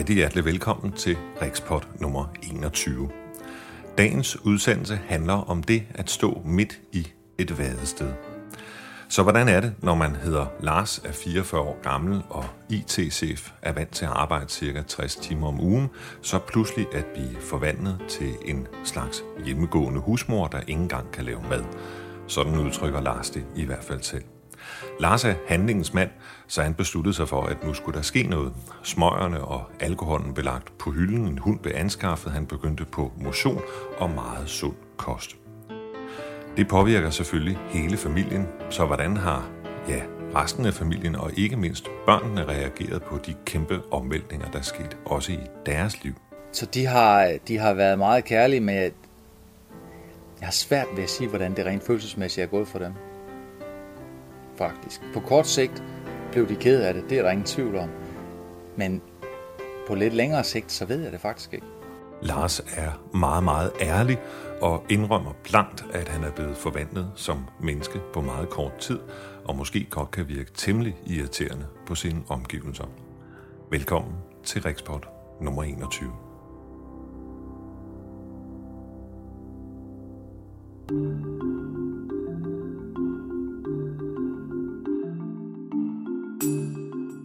Rigtig hjertelig velkommen til Rikspot nummer 21. Dagens udsendelse handler om det at stå midt i et vadested. Så hvordan er det, når man hedder Lars, er 44 år gammel og IT-chef, er vant til at arbejde cirka 60 timer om ugen, så pludselig at blive forvandlet til en slags hjemmegående husmor, der ikke engang kan lave mad. Sådan udtrykker Lars det i hvert fald selv. Lars er handlingens mand, så han besluttede sig for, at nu skulle der ske noget. Smøgerne og alkoholen belagt på hylden, en hund blev anskaffet, han begyndte på motion og meget sund kost. Det påvirker selvfølgelig hele familien, så hvordan har ja, resten af familien og ikke mindst børnene reageret på de kæmpe omvæltninger, der skete også i deres liv? Så de har, de har været meget kærlige med, at jeg har svært ved at sige, hvordan det rent følelsesmæssigt er gået for dem. Faktisk. På kort sigt blev de ked af det, det er der ingen tvivl om. Men på lidt længere sigt, så ved jeg det faktisk ikke. Lars er meget, meget ærlig og indrømmer blankt, at han er blevet forvandlet som menneske på meget kort tid, og måske godt kan virke temmelig irriterende på sine omgivelser. Velkommen til Rikspot nummer 21.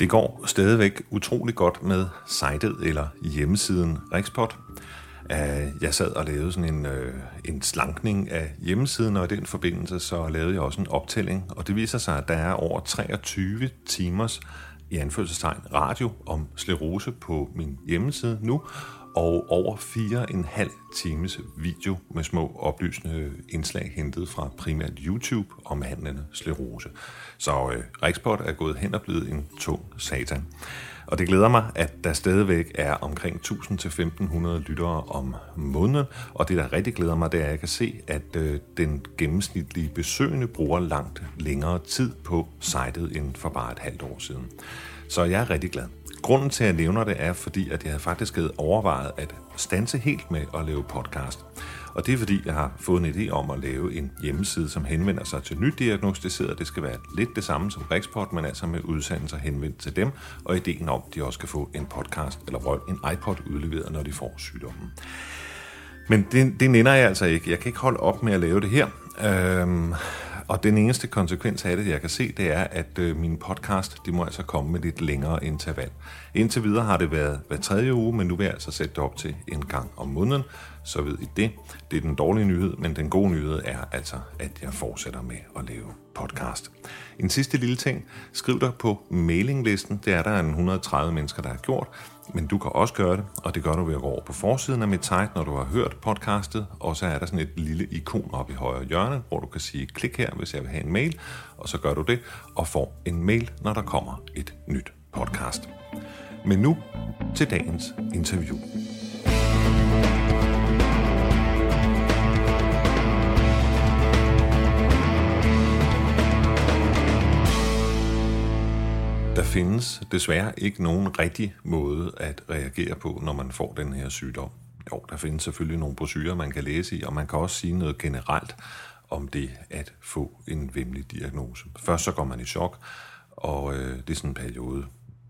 Det går stadigvæk utrolig godt med sitet eller hjemmesiden Rikspot. Øh, jeg sad og lavede sådan en, øh, en slankning af hjemmesiden, og i den forbindelse så lavede jeg også en optælling, og det viser sig, at der er over 23 timers i anførselstegn radio om sklerose på min hjemmeside nu, og over 4,5 times video med små oplysende indslag hentet fra primært YouTube om handlende sklerose. Så øh, Riksport er gået hen og blevet en tung satan. Og det glæder mig, at der stadigvæk er omkring 1000-1500 lyttere om måneden, og det, der rigtig glæder mig, det er, at jeg kan se, at øh, den gennemsnitlige besøgende bruger langt længere tid på sitet end for bare et halvt år siden. Så jeg er rigtig glad. Grunden til, at jeg nævner det, er fordi, at jeg havde faktisk havde overvejet at stanse helt med at lave podcast. Og det er fordi, jeg har fået en idé om at lave en hjemmeside, som henvender sig til nydiagnostiserede. Det skal være lidt det samme som Rexport, men altså med udsendelser henvendt til dem, og ideen om, at de også kan få en podcast eller en iPod udleveret, når de får sygdommen. Men det, det nænder jeg altså ikke. Jeg kan ikke holde op med at lave det her. Øhm, og den eneste konsekvens af det, jeg kan se, det er, at øh, min podcast, de må altså komme med lidt længere interval. Indtil videre har det været hver tredje uge, men nu vil jeg altså sætte det op til en gang om måneden, så ved I det. Det er den dårlige nyhed, men den gode nyhed er altså, at jeg fortsætter med at lave podcast. En sidste lille ting. Skriv dig på mailinglisten. Det er der en 130 mennesker, der har gjort. Men du kan også gøre det, og det gør du ved at gå over på forsiden af mit site, når du har hørt podcastet, og så er der sådan et lille ikon oppe i højre hjørne, hvor du kan sige klik her, hvis jeg vil have en mail, og så gør du det, og får en mail, når der kommer et nyt podcast. Men nu til dagens interview. Der findes desværre ikke nogen rigtig måde at reagere på, når man får den her sygdom. Jo, der findes selvfølgelig nogle brosyrer, man kan læse i, og man kan også sige noget generelt om det at få en vemmelig diagnose. Først så går man i chok, og øh, det er sådan en periode,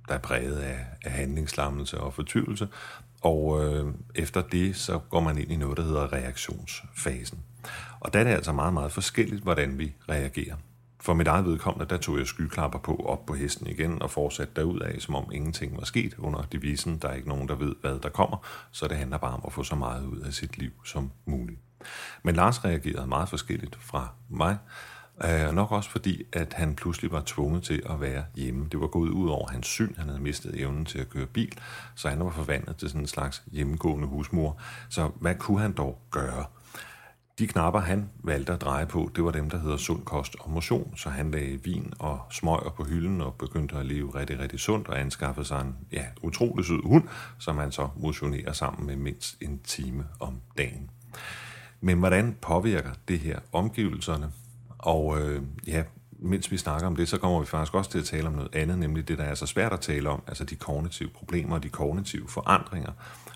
der er præget af, af handlingslammelse og fortvivlelse, og øh, efter det så går man ind i noget, der hedder reaktionsfasen. Og der er det altså meget, meget forskelligt, hvordan vi reagerer. For mit eget vedkommende, der tog jeg skyklapper på op på hesten igen og fortsatte derudad, som om ingenting var sket under devisen. Der er ikke nogen, der ved, hvad der kommer, så det handler bare om at få så meget ud af sit liv som muligt. Men Lars reagerede meget forskelligt fra mig, og nok også fordi, at han pludselig var tvunget til at være hjemme. Det var gået ud over hans syn. Han havde mistet evnen til at køre bil, så han var forvandlet til sådan en slags hjemmegående husmor. Så hvad kunne han dog gøre? De knapper, han valgte at dreje på, det var dem, der hedder sund kost og motion, så han lagde vin og smøger på hylden og begyndte at leve rigtig, rigtig sundt og anskaffede sig en ja, utrolig sød hund, som han så motionerer sammen med mindst en time om dagen. Men hvordan påvirker det her omgivelserne? Og øh, ja, mens vi snakker om det, så kommer vi faktisk også til at tale om noget andet, nemlig det, der er så svært at tale om, altså de kognitive problemer og de kognitive forandringer.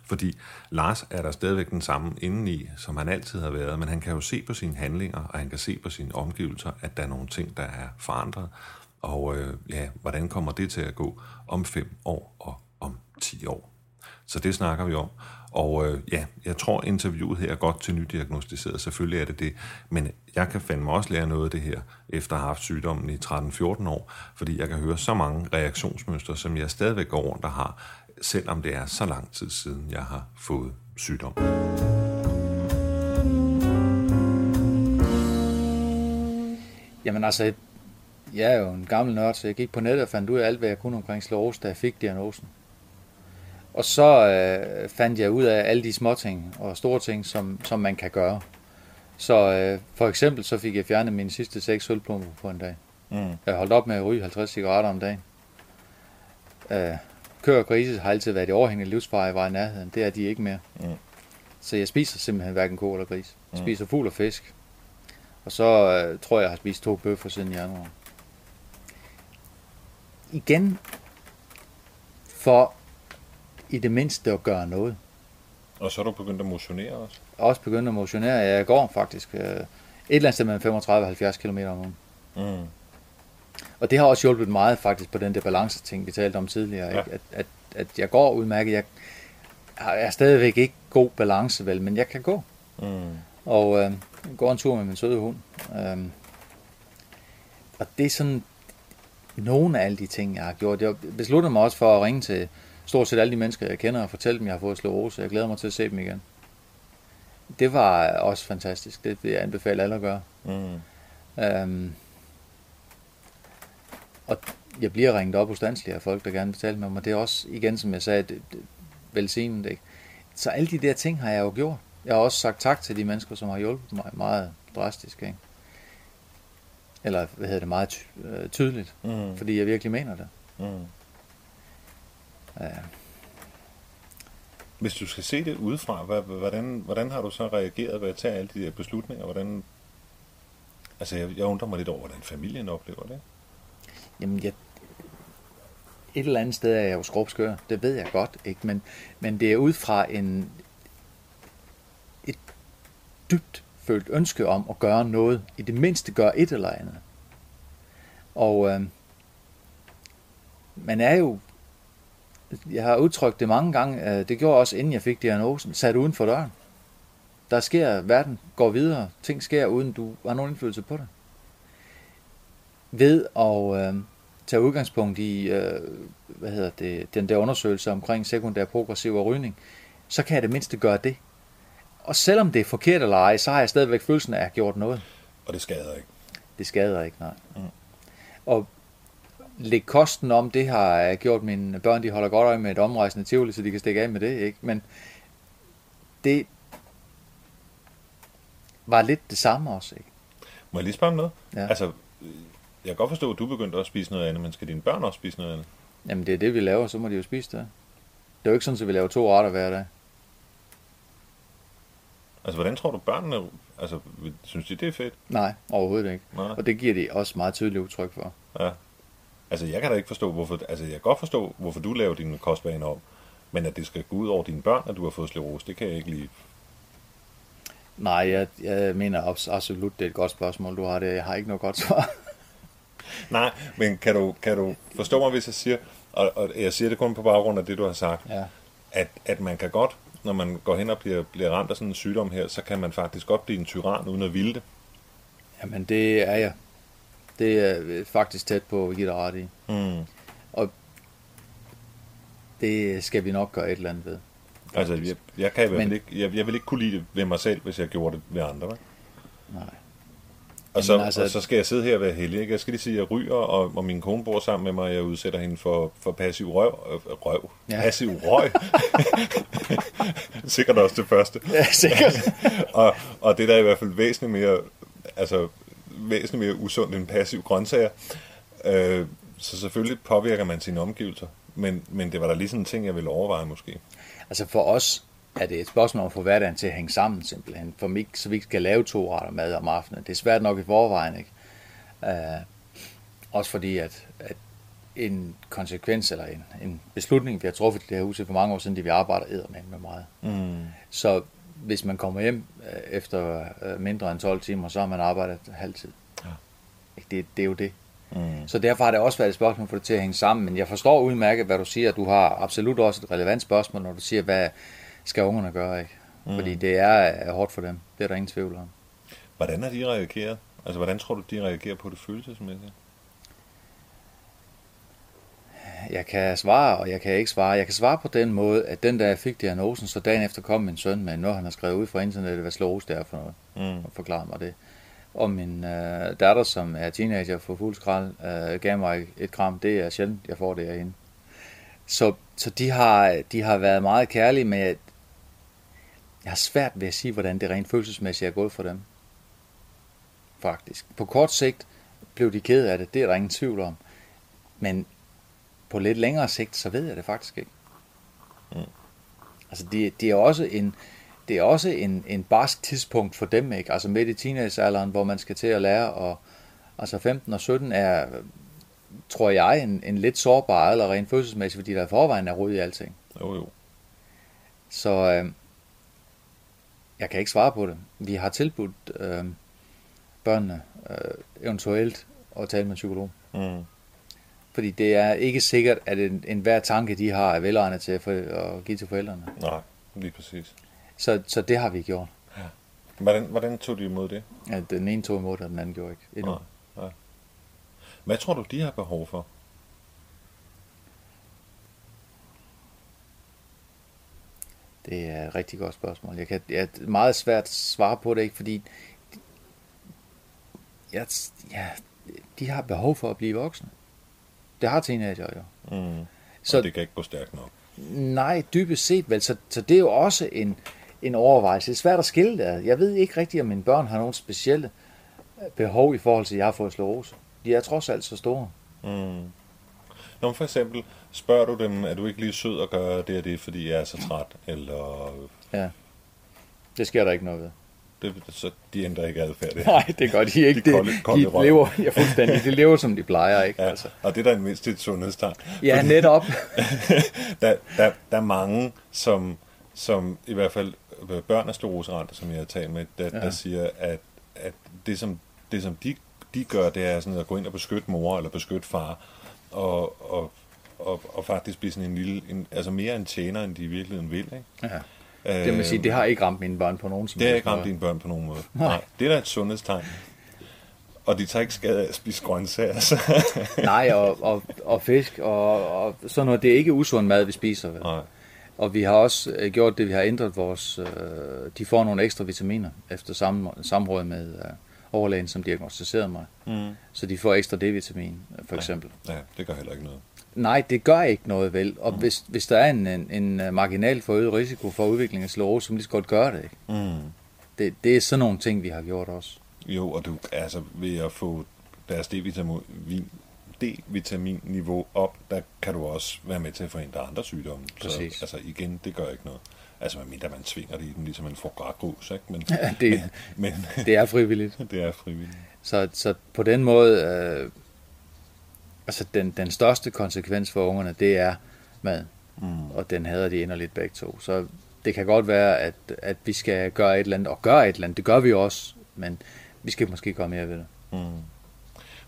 Fordi Lars er der stadigvæk den samme indeni, som han altid har været, men han kan jo se på sine handlinger, og han kan se på sine omgivelser, at der er nogle ting, der er forandret. Og øh, ja, hvordan kommer det til at gå om fem år og om ti år? Så det snakker vi om. Og øh, ja, jeg tror interviewet her er godt til nydiagnostiseret. Selvfølgelig er det det. Men jeg kan fandme også lære noget af det her, efter at have haft sygdommen i 13-14 år. Fordi jeg kan høre så mange reaktionsmønstre, som jeg stadigvæk går rundt og har, selvom det er så lang tid siden, jeg har fået sygdom. Jamen altså, jeg er jo en gammel nørd, så jeg gik på nettet og fandt ud af alt, hvad jeg kunne omkring sklerose, da jeg fik diagnosen. Og så øh, fandt jeg ud af alle de små ting og store ting, som, som man kan gøre. Så øh, for eksempel så fik jeg fjernet mine sidste seks sølvplomber på en dag. Mm. Jeg holdt op med at ryge 50 cigaretter om dagen. Øh, køer og grise har altid været i overhængende livsfare, var i nærheden. Det er de ikke mere. Mm. Så jeg spiser simpelthen hverken ko eller gris. Jeg mm. spiser fugl og fisk. Og så øh, tror jeg, jeg har spist to bøffer siden januar. Igen for i det mindste at gøre noget. Og så er du begyndt at motionere også? Også begyndt at motionere. Jeg går faktisk øh, et eller andet sted mellem 35 og 70 km om ugen. Mm. Og det har også hjulpet meget faktisk på den der balance ting, vi talte om tidligere. Ja. Ikke? At, at, at jeg går udmærket. Jeg er stadigvæk ikke god balance, vel, men jeg kan gå. Mm. Og øh, går en tur med min søde hund. Øh, og det er sådan nogle af alle de ting, jeg har gjort. Jeg besluttede mig også for at ringe til stort set alle de mennesker, jeg kender, og fortælle dem, jeg har fået sklerose. Jeg glæder mig til at se dem igen. Det var også fantastisk. Det vil jeg anbefale alle at gøre. Mm. Øhm, og jeg bliver ringet op ustandsligt af folk, der gerne vil tale med mig. Det er også, igen som jeg sagde, det, det, velsignet. Ikke? Så alle de der ting har jeg jo gjort. Jeg har også sagt tak til de mennesker, som har hjulpet mig meget drastisk. Ikke? Eller hvad hedder det, meget ty- øh, tydeligt. Mm. Fordi jeg virkelig mener det. Mm. Ja. Hvis du skal se det udefra, hvordan, hvordan har du så reageret ved at tage alle de der beslutninger? Hvordan, altså jeg, jeg undrer mig lidt over, hvordan familien oplever det. Jamen, jeg, et eller andet sted er jeg jo skrubskør, det ved jeg godt, ikke? Men, men det er ud fra en, et dybt følt ønske om at gøre noget, i det mindste gøre et eller andet. Og øh, man er jo jeg har udtrykt det mange gange, øh, det gjorde også inden jeg fik diagnosen, sat uden for døren. Der sker, verden går videre, ting sker uden du har nogen indflydelse på det. Ved at øh, tage udgangspunkt i, øh, hvad hedder det, den der undersøgelse omkring sekundær progressiv og rygning, så kan jeg det mindste gøre det. Og selvom det er forkert eller ej, så har jeg stadigvæk følelsen af, at jeg har gjort noget. Og det skader ikke? Det skader ikke, nej. Mm. Og lægge kosten om, det har gjort mine børn, de holder godt øje med et omrejsende tivoli, så de kan stikke af med det, ikke? Men det var lidt det samme også, ikke? Må jeg lige spørge om noget? Ja. Altså, jeg kan godt forstå, at du begyndte også at spise noget andet, men skal dine børn også spise noget andet? Jamen, det er det, vi laver, så må de jo spise det. Det er jo ikke sådan, at vi laver to retter hver dag. Altså, hvordan tror du, børnene, altså, synes de, det er fedt? Nej, overhovedet ikke. Nej. Og det giver de også meget tydeligt udtryk for. Ja. Altså, jeg kan da ikke forstå, hvorfor... Altså, jeg kan godt forstå, hvorfor du laver dine kostvaner om. Men at det skal gå ud over dine børn, at du har fået sklerose, det kan jeg ikke lige... Nej, jeg, jeg mener absolut, det er et godt spørgsmål, du har det. Jeg har ikke noget godt svar. Nej, men kan du, kan du forstå mig, hvis jeg siger, og, og jeg siger det kun på baggrund af det, du har sagt, ja. at, at man kan godt, når man går hen og bliver, bliver ramt af sådan en sygdom her, så kan man faktisk godt blive en tyran uden at ville det. Jamen, det er jeg. Det er faktisk tæt på at give dig ret i. Mm. Og det skal vi nok gøre et eller andet ved. Altså, jeg, jeg kan i hvert fald ikke, jeg, jeg vil ikke kunne lide det ved mig selv, hvis jeg gjorde det ved andre. Ikke? Nej. Og så, altså, og så skal jeg sidde her og være heldig. Ikke? Jeg skal lige sige, at jeg ryger, og, og min kone bor sammen med mig, og jeg udsætter hende for, for passiv røv. Øh, røv. Ja. Passiv røg. sikkert også det første. Ja, sikkert. og, og det der er i hvert fald væsentligt mere, altså væsentligt mere usundt end passiv grøntsager. Øh, så selvfølgelig påvirker man sine omgivelser. Men, men det var da lige sådan en ting, jeg ville overveje måske. Altså for os er det et spørgsmål om at få hverdagen til at hænge sammen simpelthen. For mig, så vi ikke skal lave to retter mad om aftenen. Det er svært nok i forvejen, ikke? Uh, også fordi, at, at en konsekvens eller en, en beslutning, vi har truffet i det her hus for mange år siden, det vi arbejder med med meget. Mm. Så hvis man kommer hjem øh, efter øh, mindre end 12 timer, så har man arbejdet halvtid. Ja. Det, det er jo det. Mm. Så derfor har det også været et spørgsmål for det til at hænge sammen. Men jeg forstår udmærket, hvad du siger. Du har absolut også et relevant spørgsmål, når du siger, hvad skal ungerne gøre, ikke? Mm. Fordi det er hårdt for dem. Det er der ingen tvivl om. Hvordan har de reageret? Altså, hvordan tror du, de reagerer på det følelsesmæssigt? Jeg kan svare, og jeg kan ikke svare. Jeg kan svare på den måde, at den, der jeg fik diagnosen, så dagen efter kom min søn med noget, han har skrevet ud fra internettet, hvad slås det er for noget, mm. og forklare mig det. Og min øh, datter, som er teenager for fuld skrald, øh, gav mig et kram. Det er sjældent, jeg får det af hende. Så, så de, har, de har været meget kærlige med, at jeg har svært ved at sige, hvordan det rent følelsesmæssigt er gået for dem. Faktisk. På kort sigt blev de ked af det, det er der ingen tvivl om. Men på lidt længere sigt, så ved jeg det faktisk ikke. Mm. Altså, det, det er også en, det er også en, en barsk tidspunkt for dem, ikke? Altså midt i teenagealderen, hvor man skal til at lære, og altså 15 og 17 er, tror jeg, en, en lidt sårbar alder rent følelsesmæssigt, fordi der i forvejen er rod i alting. Jo, jo. Så øh, jeg kan ikke svare på det. Vi har tilbudt øh, børnene øh, eventuelt at tale med en psykolog. Mm. Fordi det er ikke sikkert, at en, en hver tanke, de har, er velegnet til at, for, at give til forældrene. Nej, lige præcis. Så, så det har vi gjort. Ja. Hvordan, hvordan tog de imod det? Ja, den ene tog imod det, og den anden gjorde ikke. Endnu. Nej, nej. Hvad tror du, de har behov for? Det er et rigtig godt spørgsmål. Jeg kan, jeg er meget svært at svare på det, ikke? fordi jeg, ja, de har behov for at blive voksne. Det har teenager jo. Mm. Så, og det kan ikke gå stærkt nok. Nej, dybest set vel. Så, så det er jo også en, en overvejelse. Det er svært at skille det. Jeg ved ikke rigtigt, om mine børn har nogle specielle behov i forhold til, at jeg har fået slås. De er trods alt så store. Mm. Når for eksempel spørger du dem, er du ikke lige sød at gøre det og det, fordi jeg er så træt? Eller... Ja, det sker der ikke noget ved. Det, så de ændrer ikke adfærd. Det. Nej, det gør de ikke. De, kolde, kolde de, de lever, ja, fuldstændig. De lever, som de plejer. Ikke? Ja, altså. Og det er da mindst et sundhedstegn. Ja, Fordi, netop. der, der, der er mange, som, som i hvert fald børn af skleroseramte, som jeg har talt med, der, ja. der siger, at, at det, som, det, som de, de gør, det er sådan at gå ind og beskytte mor eller beskytte far, og, og, og, og faktisk blive sådan en lille, en, altså mere en tjener, end de i virkeligheden vil. Ikke? Ja. Det, man sige, det har ikke ramt mine børn på nogen som Det har ikke ramt dine børn på nogen måde. Nej. Nej. Det er da et sundhedstegn. Og de tager ikke skade af at spise grøntsager. Så. Nej, og, og, og fisk og, og sådan noget. Det er ikke usund mad, vi spiser. Vel? Nej. Og vi har også øh, gjort det, vi har ændret vores... Øh, de får nogle ekstra vitaminer efter sam, samråd med øh, overlægen, som diagnostiserede mig. Mm. Så de får ekstra D-vitamin, for eksempel. Ja, ja, det gør heller ikke noget. Nej, det gør ikke noget vel. Og mm. hvis, hvis der er en, en, en øh, marginal forøget risiko for udvikling af sklerose, så må de så godt gøre det. Ikke? Mm. Det, det er sådan nogle ting, vi har gjort også. Jo, og du, altså ved at få deres D-vitamin, D-vitamin-niveau op, der kan du også være med til at forhindre andre sygdomme. Præcis. Så altså igen, det gør ikke noget. Altså medmindre man tvinger det i den, ligesom en forgrækrus, ikke? Men, ja, det, men, men, det er frivilligt. det er frivilligt. Så, så på den måde, øh, altså den, den største konsekvens for ungerne, det er mad. Mm. Og den hader de inderligt begge to. Så det kan godt være, at, at vi skal gøre et eller andet, og gøre et eller andet. Det gør vi også, men vi skal måske gøre mere ved det. Mm.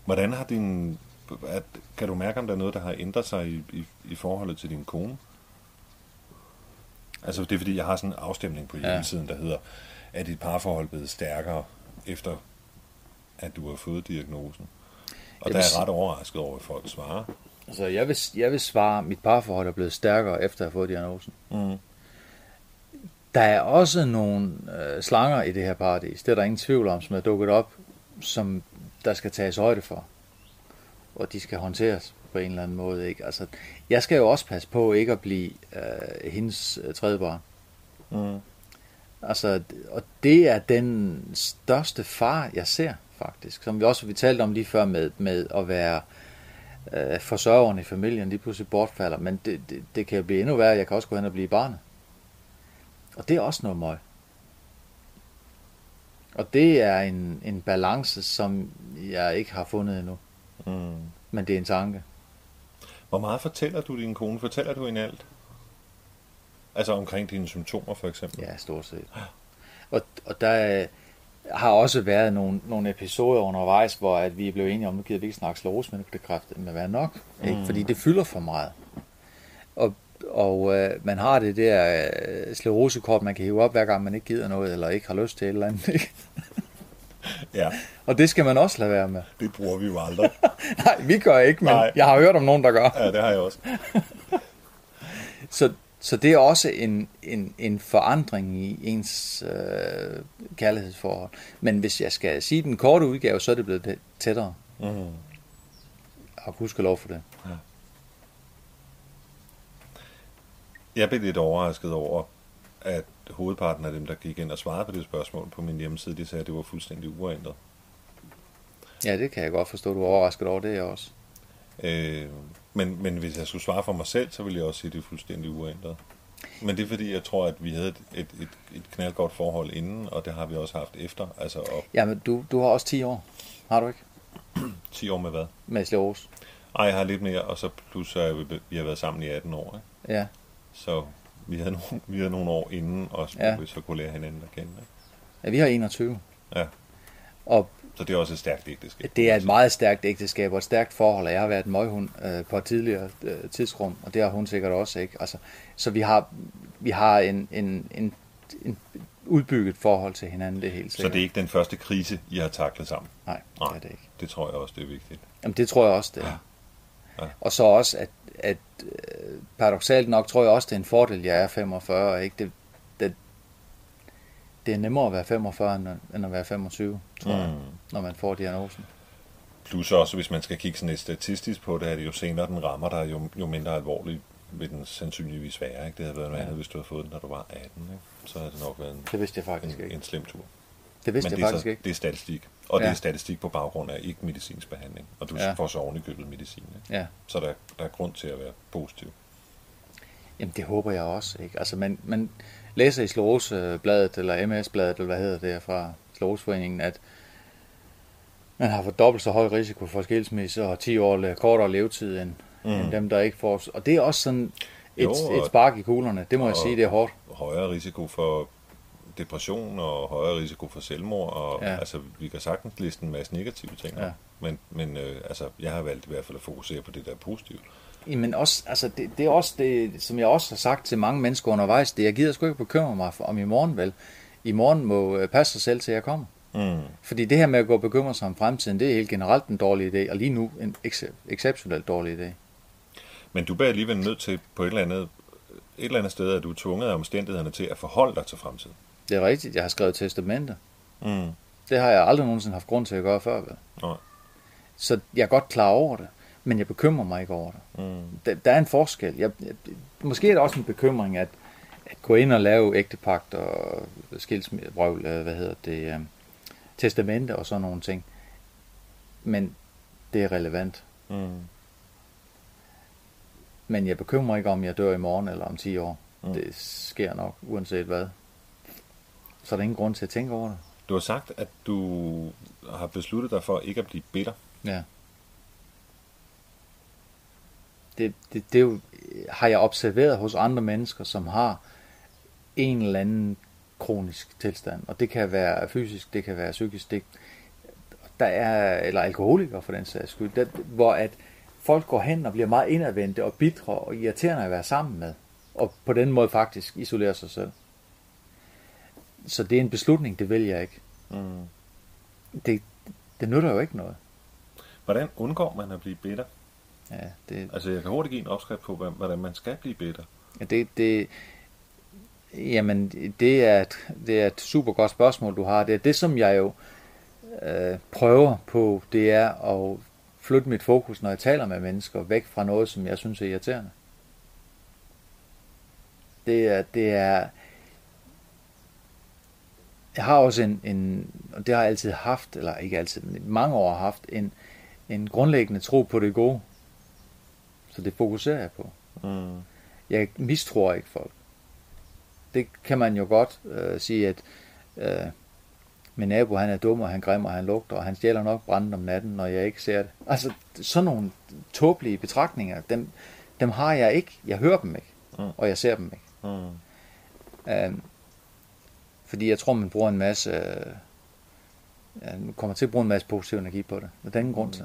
Hvordan har din... At, kan du mærke, om der er noget, der har ændret sig i, i, i forholdet til din kone? Altså det er fordi, jeg har sådan en afstemning på hjemmesiden, ja. der hedder, er dit parforhold blevet stærkere efter, at du har fået diagnosen? Og der er jeg ret overrasket over, at folk svarer. Altså, jeg vil, jeg vil svare, at mit parforhold er blevet stærkere, efter at have fået diagnosen. Mm. Der er også nogle øh, slanger i det her paradis, det er der ingen tvivl om, som er dukket op, som der skal tages højde for. Og de skal håndteres på en eller anden måde. Ikke? Altså, jeg skal jo også passe på ikke at blive øh, hendes øh, tredje barn. Mm. Altså, og det er den største far, jeg ser faktisk. Som vi også vi talte om lige før med, med at være øh, forsørgeren i familien, lige pludselig bortfalder. Men det, det, det kan blive endnu værre. Jeg kan også gå hen og blive barnet. Og det er også noget møg. Og det er en, en balance, som jeg ikke har fundet endnu. Mm. Men det er en tanke. Hvor meget fortæller du din kone? Fortæller du en alt? Altså omkring dine symptomer for eksempel? Ja, stort set. Og, og der er, har også været nogle, nogle episoder undervejs, hvor at vi blev enige om, at vi ikke snakke slås, men det kræft med være nok. Ikke? Mm. Fordi det fylder for meget. Og, og øh, man har det der øh, sklerosekort, man kan hive op, hver gang man ikke gider noget, eller ikke har lyst til et eller andet. Ikke? Ja, Og det skal man også lade være med. det bruger vi jo aldrig. Nej, vi gør ikke, men Nej. jeg har hørt om nogen, der gør. ja, det har jeg også. Så, så det er også en, en, en forandring i ens øh, kærlighedsforhold. Men hvis jeg skal sige den korte udgave, så er det blevet tættere. Mm. Og huske lov for det. Jeg blev lidt overrasket over, at hovedparten af dem, der gik ind og svarede på det spørgsmål på min hjemmeside, de sagde, at det var fuldstændig uændret. Ja, det kan jeg godt forstå, du er overrasket over det også. Øh, men, men hvis jeg skulle svare for mig selv, så ville jeg også sige, at det er fuldstændig uændret. Men det er fordi, jeg tror, at vi havde et, et, et, et knaldgodt forhold inden, og det har vi også haft efter. Altså op Jamen, du, du har også 10 år. Har du ikke? 10 år med hvad? Med sklerose. Ej, jeg har lidt mere, og så plus så vi, vi har været sammen i 18 år. Ikke? Ja. Så vi havde, nogle, vi havde nogle år inden, og så, Ja. ja. så kunne lære hinanden at kende. Ikke? ja, vi har 21. Ja. Og Så det er også et stærkt ægteskab. det er et meget stærkt ægteskab og et stærkt forhold, jeg har været møghund øh, på et tidligere øh, tidsrum, og det har hun sikkert også, ikke? Altså, så vi har, vi har en, en, en, en udbygget forhold til hinanden, det er helt Så sikkert. det er ikke den første krise, I har taklet sammen. Nej, det Nej. er det ikke. Det tror jeg også, det er vigtigt. Jamen, det tror jeg også, det er. Ja. Ja. Og så også, at, at øh, paradoxalt nok, tror jeg også, det er en fordel, jeg er 45, ikke? Det, det, det er nemmere at være 45, end, at- end at være 25, tror mm. jeg, når man får diagnosen. Plus også, hvis man skal kigge sådan lidt statistisk på det, er det jo senere den rammer dig, jo, jo mindre alvorligt vil den sandsynligvis være. Ikke? Det havde været noget Ja. andet, hvis du havde fået den, når du var 18. Ikke? Så havde det nok været en, Det vidste jeg faktisk en, ikke. en slem tur. Det vidste Men jeg det er, faktisk så, ikke. det er statistik. Og ja. Det er statistik på baggrund af ikke medicinsk behandling. Og du Ja. får så oven i købet medicin. Ikke? Ja. Så der, der er grund til at være positiv. Jamen, det håber jeg også, ikke? Altså, man, man læser i Sklerosebladet, eller MS-bladet, eller hvad hedder det, fra Skleroseforeningen, at man har fået dobbelt så høj risiko for skilsmisse og 10 år kortere levetid end, mm. end dem, der ikke får... Og det er også sådan et, Jo, et spark i kuglerne. Det må jeg sige, det er hårdt. Højere risiko for depression og højere risiko for selvmord. Og, Ja. Altså, vi kan sagtens liste en masse negative ting. Ja. Men, men øh, altså, jeg har valgt i hvert fald at fokusere på det, der er positivt. Men også, altså det, det er også det, som jeg også har sagt til mange mennesker undervejs, det jeg gider sgu ikke bekymre mig for, om i morgen vel. I morgen må øh, passe sig selv til jeg kommer. Mm. Fordi det her med at gå og bekymre sig om fremtiden, det er helt generelt en dårlig idé, og lige nu en ex- exceptionelt dårlig idé. Men du bliver alligevel nødt til på et eller andet, et eller andet sted, at du er tvunget af omstændighederne til at forholde dig til fremtiden. Det er rigtigt, jeg har skrevet testamente. Mm. Det har jeg aldrig nogensinde haft grund til at gøre før. Vel? Nej. Så jeg er godt klar over det, men jeg bekymrer mig ikke over det. Mm. Der, der er en forskel. Jeg, jeg, måske er det også en bekymring, at, at gå ind og lave ægtepagt og skilsmiddebrøvl, hvad hedder det, øh, testamente og sådan nogle ting. Men det er relevant. Mm. Men jeg bekymrer mig ikke om, jeg dør i morgen eller om 10 år. Mm. Det sker nok, uanset hvad. Så er der ingen grund til at tænke over det. Du har sagt, at du har besluttet dig for ikke at blive bitter. Ja. Det, det, det jo, har jeg observeret hos andre mennesker, som har en eller anden kronisk tilstand. Og det kan være fysisk, det kan være psykisk. Det, der er, eller alkoholikere for den sags skyld, der, hvor at folk går hen og bliver meget indadvendte og bitre og irriterende at være sammen med. Og på den måde faktisk isolerer sig selv. Så det er en beslutning, det vil jeg ikke. Mm. Det, det nytter jo ikke noget. Hvordan undgår man at blive bitter? Ja, det, Altså, jeg kan hurtigt give en opskrift på, hvordan man skal blive bitter. Ja, det, det, jamen, det er, et, det er et super godt spørgsmål, du har. Det er det, som jeg jo øh, prøver på, det er at flytte mit fokus, når jeg taler med mennesker, væk fra noget, som jeg synes er irriterende. Det er, det er, jeg har også en, en, og det har jeg altid haft, eller ikke altid, men mange år har haft, en, en grundlæggende tro på det gode. Så det fokuserer jeg på. Mm. Jeg mistror ikke folk. Det kan man jo godt øh, sige, at øh, min nabo han er dum, og han grimmer, og han lugter, og han stjæler nok brændt om natten, når jeg ikke ser det. Altså, sådan nogle tåbelige betragtninger, dem, dem har jeg ikke. Jeg hører dem ikke, Mm. og jeg ser dem ikke. Mm. Øh, fordi jeg tror, man bruger en masse øh, ja, nu kommer til at bruge en masse positiv energi på det. Det er ingen grund til.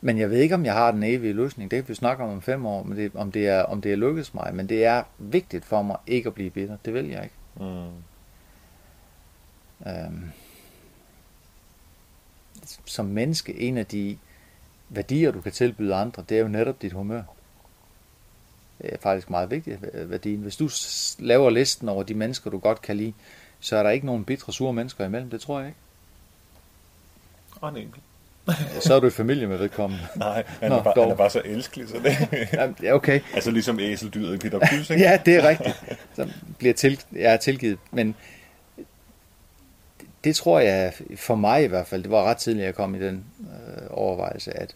Men jeg ved ikke, om jeg har den evige løsning. Det kan vi snakke om om fem år, men det, om, det er, om det er lykkedes mig. Men det er vigtigt for mig ikke at blive bitter. Det vil jeg ikke. Mm. Øhm, som menneske, en af de værdier, du kan tilbyde andre, det er jo netop dit humør. Det er faktisk meget vigtigt værdien. Hvis du laver listen over de mennesker, du godt kan lide, så er der ikke nogen bitre, sure mennesker imellem. Det tror jeg ikke. Og en enkelt. Så er du i familie med vedkommende. Nej, han, Nå, er bare, dog. han er bare så elskelig, så det... Ja, okay. altså ligesom æseldyret i Peter Plys, ikke? Ja, det er rigtigt. Så bliver til, jeg er tilgivet. Men det, det tror jeg, for mig i hvert fald, det var ret tidligt, jeg kom i den øh, overvejelse, at,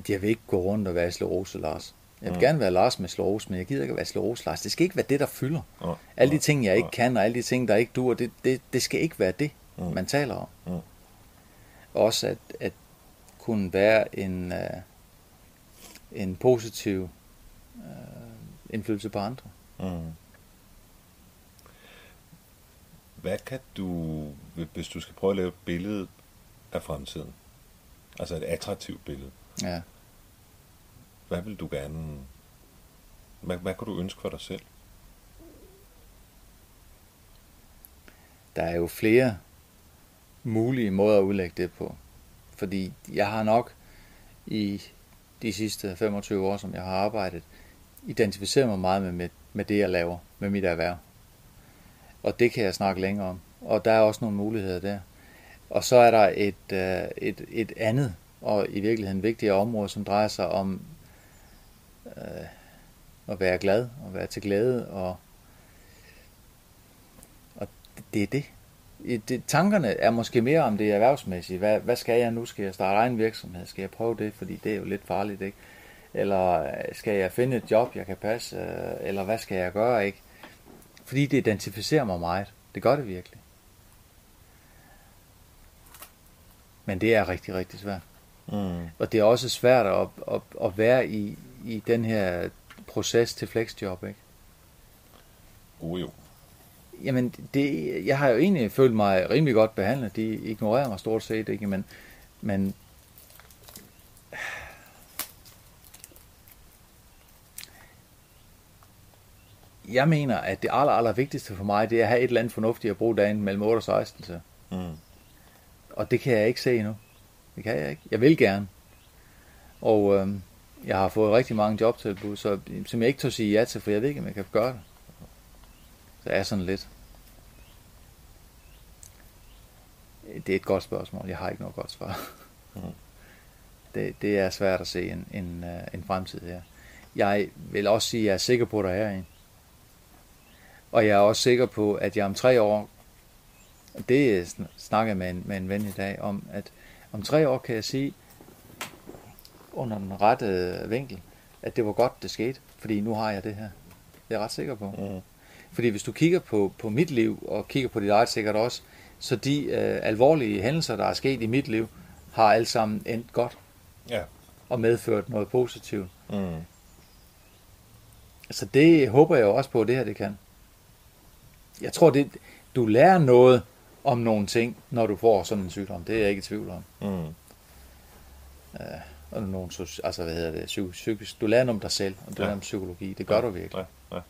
at jeg vil ikke gå rundt og være Slårose Lars. Jeg vil Mm. mm. gerne være Lars med Slårose, men jeg gider ikke at være Slårose Lars. Det skal ikke være det, der fylder. Nå, Alle de ting, jeg ikke nå. kan, og alle de ting, der ikke duer, det, det, det skal ikke være det, Mm. man taler om. Mm. Også at, at kunne være en, øh, en positiv øh, indflydelse på andre. Mm. Hvad kan du, hvis du skal prøve at lave et billede af fremtiden, altså et attraktivt billede, Ja. hvad vil du gerne, hvad, hvad kunne du ønske for dig selv? Der er jo flere mulige måder at udlægge det på. Fordi jeg har nok i de sidste 25 år, som jeg har arbejdet, identificeret mig meget med, med, med det, jeg laver, med mit erhverv. Og det kan jeg snakke længere om. Og der er også nogle muligheder der. Og så er der et, øh, et, et andet, og i virkeligheden vigtigere områder, som drejer sig om øh, at være glad, og være til glæde, og, og det, det er det. I- det. Tankerne er måske mere om det erhvervsmæssige. Hvad, hvad skal jeg nu? Skal jeg starte egen virksomhed? Skal jeg prøve det? Fordi det er jo lidt farligt, ikke? Eller øh, skal jeg finde et job, jeg kan passe? Øh, eller hvad skal jeg gøre, ikke? Fordi det identificerer mig meget. Det gør det virkelig. Men det er rigtig, rigtig svært. Mm. Og det er også svært at, at, at være i, i den her proces til flexjob, ikke? Oh, jo. Jamen, det, jeg har jo egentlig følt mig rimelig godt behandlet. De ignorerer mig stort set, ikke? Men, men jeg mener, at det aller, aller vigtigste for mig, det er at have et eller andet fornuftigt at bruge dagen mellem 8 og 16 til. Mm. Og det kan jeg ikke se endnu. Det kan jeg ikke. Jeg vil gerne. Og øhm, jeg har fået rigtig mange jobtilbud, så, som jeg ikke tør sige ja til, for jeg ved ikke, om jeg kan gøre det. Så er sådan lidt. Det er et godt spørgsmål. Jeg har ikke noget godt svar. Mhm. Det, det er svært at se en, en, øh, en fremtid her. Jeg vil også sige, at jeg er sikker på, at der er en. Og jeg er også sikker på, at jeg om tre år det sn- snakker jeg med en, med en ven i dag om, at om tre år kan jeg sige, under den rette vinkel, at det var godt, det skete, fordi nu har jeg det her. Det er jeg ret sikker på. Mm. Fordi hvis du kigger på, på mit liv, og kigger på dit eget sikkert også, så de øh, alvorlige hændelser, der er sket i mit liv, har alle sammen endt godt Ja. og medført noget positivt. Mm. Så det håber jeg jo også på, at det her det kan. Jeg tror, det, du lærer noget om nogle ting, når du får sådan en sygdom. Det er jeg ikke i tvivl om. Mm. Og nogle, altså, hvad hedder det, psy- psykisk. Du lærer noget om dig selv, og du Ja. lærer om psykologi. Det gør ja. du virkelig. Ja. Ja.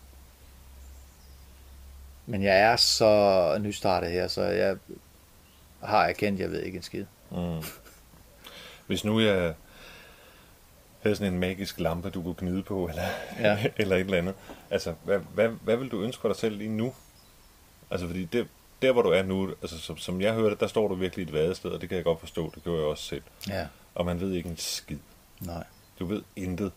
Men jeg er så nystartet her, så jeg har erkendt, jeg ved ikke en skid. Mm. Hvis nu jeg havde sådan en magisk lampe, du kunne gnide på, eller, Ja. eller et eller andet. Altså, hvad, hvad, hvad vil du ønske for dig selv lige nu? Altså, fordi det, der, hvor du er nu, altså, som, som jeg hørte, der står du virkelig et vadested, og det kan jeg godt forstå, det gør jeg også selv. Ja, Og man ved ikke en skid. nej. Du ved intet.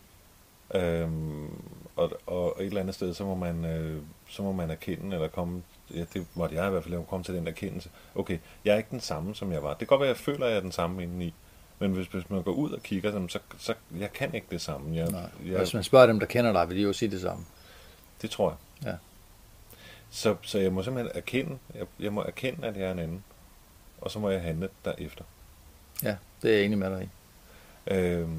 Øhm, og, og et eller andet sted, så må man, øh, så må man erkende, eller komme, ja, det måtte jeg i hvert fald, må komme til den erkendelse. Okay, jeg er ikke den samme, som jeg var. Det kan godt være, at jeg føler, at jeg er den samme indeni. Men hvis, hvis man går ud og kigger, så, så, så jeg kan ikke det samme. Jeg, nej. jeg, Hvis man spørger dem, der kender dig, vil de jo sige det samme. det tror jeg. Ja. Så, så jeg må simpelthen erkende, jeg, jeg må erkende, at jeg er en anden. Og så må jeg handle derefter. Ja, det er jeg enig med dig i. Øhm,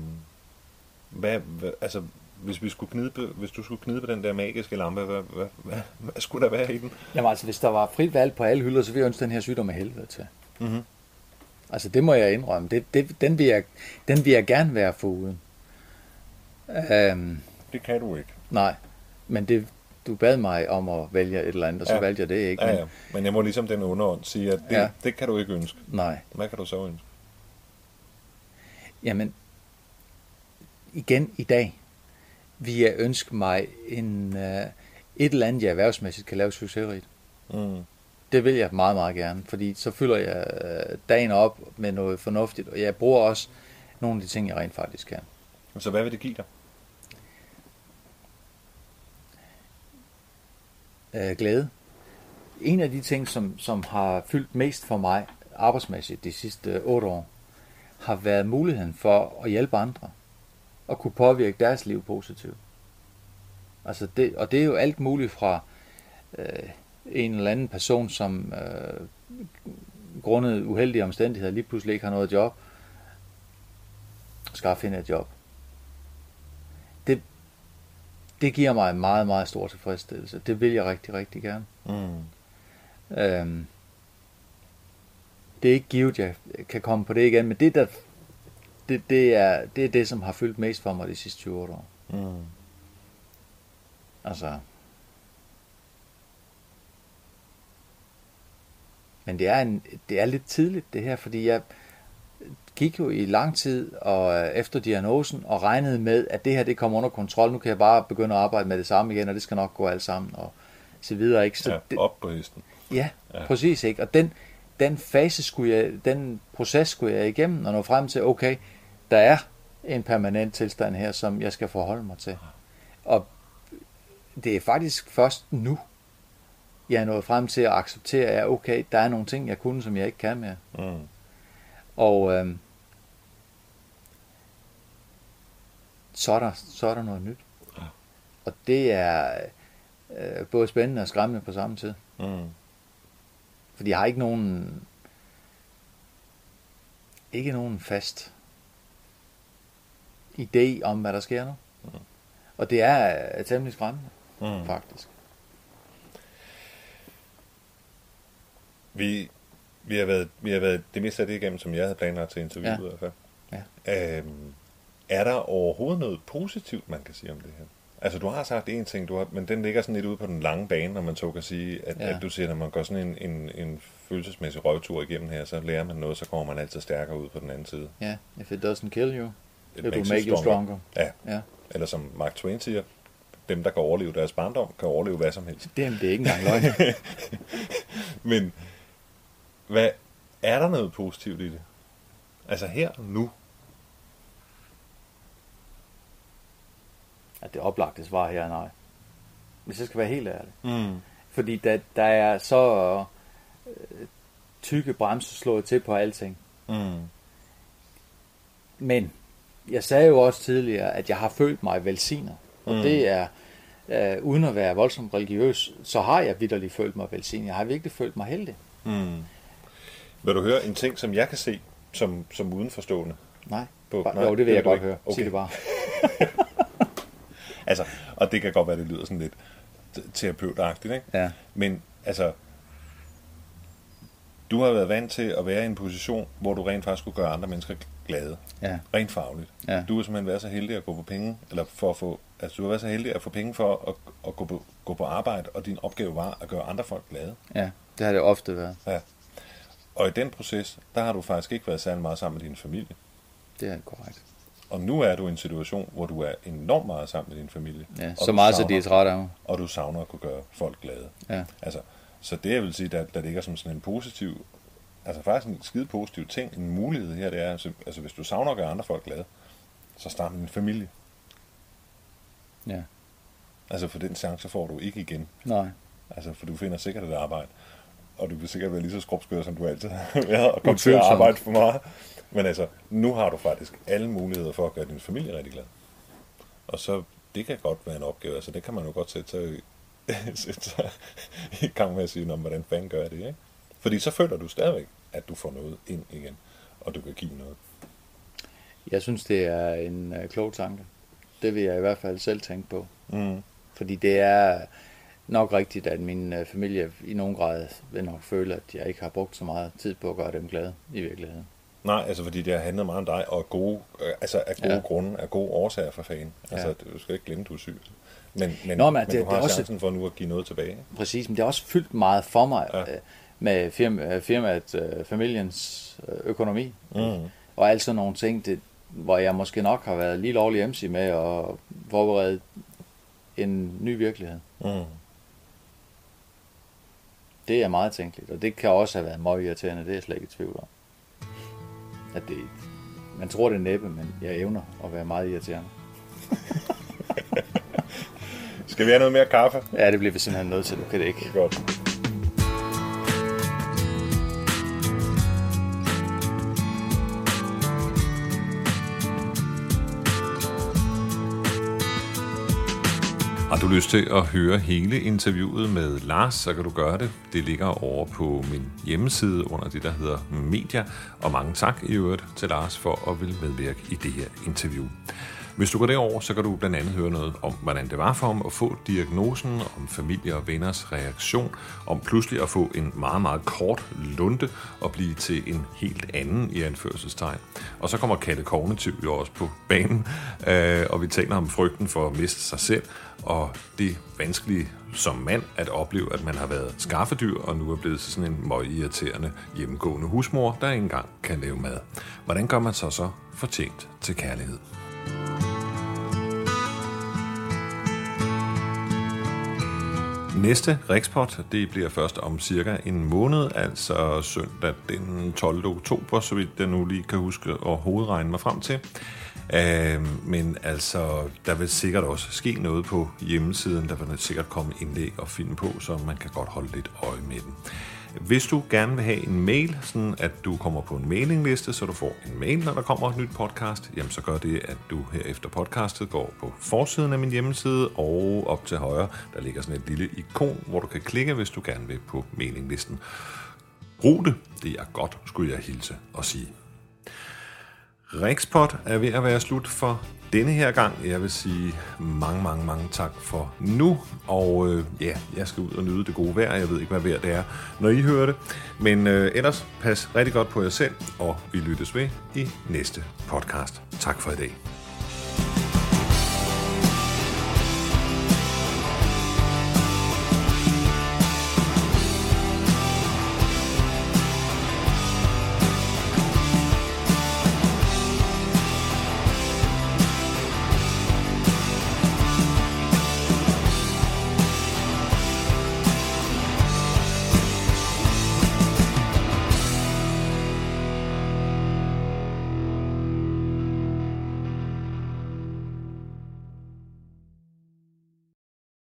hvad, hvad, altså, hvis, vi skulle knide, hvis du skulle knide på den der magiske lampe, hvad, hvad, hvad, hvad skulle der være i den? Jamen altså, hvis der var frit valg på alle hylder, så ville jeg ønske den her sygdom af helvede til. Mm-hmm. Altså, det må jeg indrømme. Det, det, den, vil jeg, den vil jeg gerne være foruden. Øhm, Det kan du ikke. nej, men det, du bad mig om at vælge et eller andet, og så Ja. valgte jeg det ikke. Ja, Men, ja. Men jeg må ligesom den underånd sige, at det, ja. Det kan du ikke ønske. Nej, Hvad kan du så ønske? jamen, igen i dag, vil jeg ønske mig en, uh, et eller andet, jeg erhvervsmæssigt kan lave succesrigt. Mm. Det vil jeg meget, meget gerne, fordi så fylder jeg øh, dagen op med noget fornuftigt, og jeg bruger også nogle af de ting, jeg rent faktisk kan. Så hvad vil det give dig? Øh, glæde. En af de ting, som, som har fyldt mest for mig arbejdsmæssigt de sidste øh, otte år, har været muligheden for at hjælpe andre og kunne påvirke deres liv positivt. Altså det, og det er jo alt muligt fra øh, en eller anden person, som øh, grundet uheldige omstændigheder lige pludselig ikke har noget job, skal finde et job. Det, det giver mig en meget, meget stor tilfredsstillelse. Det vil jeg rigtig, rigtig gerne. Mm. Øhm, det er ikke givet, jeg kan komme på det igen, men det, der, det, det, er, det er det, som har fyldt mest for mig de sidste 20 år. Mm. Altså. Men det er, en, det er lidt tidligt det her, fordi jeg gik jo i lang tid og øh, efter diagnosen og regnede med, at det her det kommer under kontrol. Nu kan jeg bare begynde at arbejde med det samme igen, og det skal nok gå alt sammen og så videre. Ikke? Så Ja, det, op på hesten. Ja, Ja. ja. præcis ikke. Og den, den fase skulle jeg, den proces skulle jeg igennem og nå frem til, okay, der er en permanent tilstand her, som jeg skal forholde mig til. Og det er faktisk først nu, jeg er nået frem til at acceptere, at okay, der er nogle ting, jeg kunne, som jeg ikke kan mere. Mm. Og øhm, så, er der, så er der noget nyt. Ja. Og det er øh, både spændende og skræmmende på samme tid. Mm. Fordi jeg har ikke nogen ikke nogen fast idé om, hvad der sker nu. Og det er øh, temmelig skræmmende, Mm. faktisk. Vi, vi, har været, vi har været det meste af det igennem, som jeg havde planlagt til interviewet Ja. fald. Ja. Øhm, er der overhovedet noget positivt, man kan sige om det her? Altså, du har sagt én ting, du har, men den ligger sådan lidt ude på den lange bane, når man så kan sige, at, ja. At du siger, når man går sådan en, en, en følelsesmæssig røvtur igennem her, så lærer man noget, så kommer man altid stærkere ud på den anden side. Ja, if it doesn't kill you, It it will make you stronger. Ja, Ja. eller som Mark Twain siger, dem, der kan overleve deres barndom, kan overleve hvad som helst. Det er ikke engang løgn. Men hvad, er der noget positivt i det? Altså her nu? at det oplagte svar her er nej. Hvis jeg skal være helt ærlig. Mm. Fordi der, der er så øh, tykke bremser slået til på alting. Mm. Men jeg sagde jo også tidligere, at jeg har følt mig velsignet. Og mm. det er, øh, uden at være voldsomt religiøs, så har jeg vidderligt følt mig velsignet. Jeg har virkelig følt mig heldig. Mm. Vil du høre en ting, som jeg kan se som, som udenforstående? Nej, På- bare, nej, jo, det vil jeg godt høre. Okay. Sig det bare. Altså, og det kan godt være, det lyder sådan lidt terapeutagtigt, ikke? Ja. Men altså, du har været vant til at være i en position, hvor du rent faktisk skulle gøre andre mennesker glade. Ja. Rent fagligt. Ja. Du har simpelthen været så heldig at gå på penge, eller for at få, altså du har været så heldig at få penge for at, at gå, på, gå på arbejde, og din opgave var at gøre andre folk glade. ja, det har det ofte været. Ja. Og i den proces, der har du faktisk ikke været særlig meget sammen med din familie. Det er korrekt. Og nu er du i en situation, hvor du er enormt meget sammen med din familie. Ja, så meget, så savner- de er trætte af. Og du savner at kunne gøre folk glade. Ja. Altså, så det jeg vil sige, der, der ligger som sådan en positiv, altså faktisk en skide positiv ting, en mulighed her, det er, altså, altså hvis du savner at gøre andre folk glade, så start med din familie. Ja. Altså for den chance får du ikke igen. Nej. Altså for du finder sikkert et arbejde, og du vil sikkert være lige så skrubskør, som du altid har været, og komme til at arbejde for meget. Men altså, nu har du faktisk alle muligheder for at gøre din familie rigtig glad. Og så, det kan godt være en opgave, altså det kan man jo godt sætte sig, i- sætte sig i gang med at sige, "Nå, men hvordan fanden gør jeg det, ikke? Fordi så føler du stadigvæk, at du får noget ind igen, og du kan give noget. Jeg synes, det er en øh, klog tanke. Det vil jeg i hvert fald selv tænke på. Mm. Fordi det er nok rigtigt, at min øh, familie i nogen grad vil nok føle, at jeg ikke har brugt så meget tid på at gøre dem glade i virkeligheden. Nej, altså fordi det har handlet meget om dig, og gode, øh, altså af gode ja. Grunde, af gode årsager for fanden. Altså, Ja. du skal ikke glemme, du er syg. Men, men, Nå, men men det- du har det er også- chancen for nu at give noget tilbage. Præcis, men det har også fyldt meget for mig Ja. ja. med firma, firmaet, øh, familiens øh, økonomi. Mm. Og alt sådan nogle ting, det, hvor jeg måske nok har været lige lovlig MC med at forberede en ny virkelighed. Mm. Det er meget tænkeligt, og det kan også have været meget irriterende, det er jeg slet ikke i tvivl om. At det, man tror det er næppe, men jeg evner at være meget irriterende. Skal vi have noget mere kaffe? Ja, det bliver vi simpelthen nødt til, du kan det ikke. Godt. Du lyst til at høre hele interviewet med Lars, så kan du gøre det. Det ligger over på min hjemmeside under det, der hedder Media. Og mange tak i øvrigt til Lars for at vil medvirke i det her interview. Hvis du går derover, så kan du blandt andet høre noget om, hvordan det var for ham at få diagnosen, om familie og venners reaktion, om pludselig at få en meget, meget kort lunde og blive til en helt anden i anførselstegn. Og så kommer Kalle Kognitiv jo også på banen, øh, og vi taler om frygten for at miste sig selv, og det vanskelige som mand at opleve, at man har været skaffedyr, og nu er blevet til sådan en møg irriterende hjemmegående husmor, der ikke engang kan lave mad. Hvordan gør man så så fortjent til kærlighed? Næste Rikspot, det bliver først om cirka en måned, altså søndag den 12. oktober, så vidt jeg nu lige kan huske og hovedregne mig frem til. Uh, men altså, der vil sikkert også ske noget på hjemmesiden. Der vil sikkert komme indlæg og film på, så man kan godt holde lidt øje med den. Hvis du gerne vil have en mail, sådan at du kommer på en mailingliste, så du får en mail, når der kommer et nyt podcast, jamen så gør det, at du her efter podcastet går på forsiden af min hjemmeside, og op til højre, der ligger sådan et lille ikon, hvor du kan klikke, hvis du gerne vil på mailinglisten. Brug det, det er godt, skulle jeg hilse og sige. Rikspot er ved at være slut for denne her gang. Jeg vil sige mange, mange, mange tak for nu. Og øh, ja, jeg skal ud og nyde det gode vejr. Jeg ved ikke, hvad vejr det er, når I hører det. Men øh, ellers pas rigtig godt på jer selv, og vi lyttes ved i næste podcast. Tak for i dag.